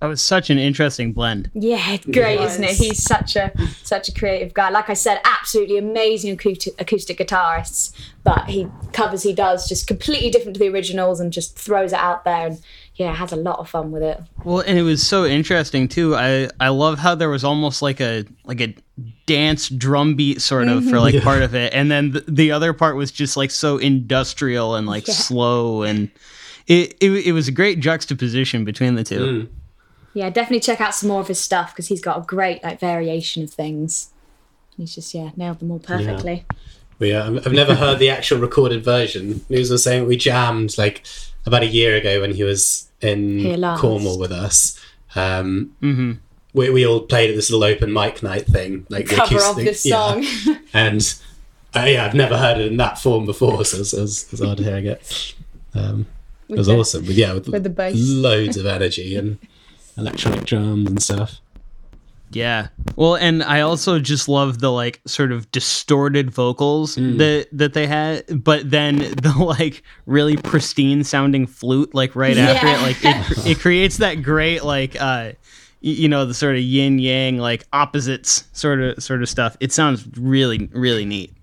That was such an interesting blend. Yeah, great, was. isn't it? He's such a such a creative guy. Like I said, absolutely amazing acoustic, acoustic guitarists, but he covers he does just completely different to the originals and just throws it out there and yeah, has a lot of fun with it. Well, and it was so interesting too. I I love how there was almost like a like a dance drum beat sort of for like mm-hmm. part of it, and then the, the other part was just like so industrial and like Yeah. slow, and it, it it was a great juxtaposition between the two. Mm. Yeah, definitely check out some more of his stuff because he's got a great like variation of things. He's just yeah nailed them all perfectly. We, uh, I've never heard the actual recorded version. News was saying we jammed like about a year ago when he was in last. Cornwall with us. Um, we, we all played at this little open mic night thing, like the Cover of acoustic- this yeah. song. and uh, yeah, I've never heard it in that form before, so it's, it's, it's odd hearing it. Um, it was the- awesome, but yeah, with, with the bass. loads of energy and electronic drums and stuff. Yeah. Well, and I also just love the like sort of distorted vocals that that they had, but then the like really pristine sounding flute like right after it, like it, it creates that great like uh you know the sort of yin yang like opposites sort of sort of stuff. It sounds really really neat.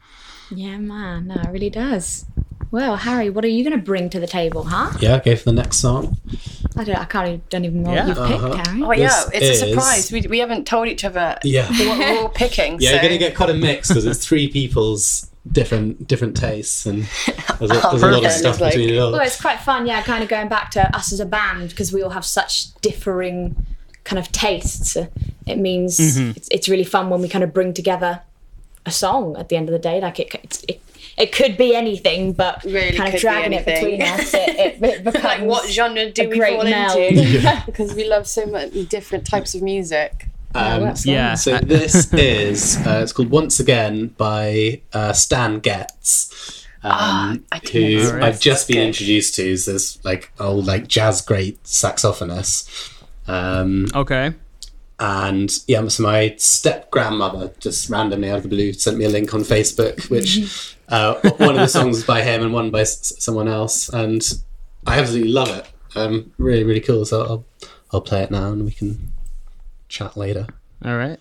Yeah, man, no, it really does. Well, Harry, what are you going to bring to the table, huh? Yeah, go for the next song. I don't, I can't, even- don't even know Yeah. what you've picked, Uh-huh. Harry. Oh yeah, This it's a surprise. We, we haven't told each other Yeah. what we're all picking. Yeah, so. you're gonna get quite a mix because it's three people's different different tastes, and there's a, there's a lot of stuff It's like- between it all. Well, it's quite fun, yeah, kind of going back to us as a band because we all have such differing kind of tastes. It means it's, it's really fun when we kind of bring together a song at the end of the day. Like it, it's, it, it could be anything, but Really kind could of be dragging it between us, it, it, it becomes like what genre do we fall meld. into? because we love so many different types of music. Um, that's Yeah. So this is uh, it's called Once Again by uh, Stan Getz. Um, Ah, I didn't who know I've just been Good. introduced to is this like old like jazz great saxophonist. Um, Okay. And yeah, so my step grandmother just randomly out of the blue sent me a link on Facebook, which uh, one of the songs is by him and one by s- someone else, and I absolutely love it. Um, really, really cool. So I'll I'll play it now, and we can chat later. All right.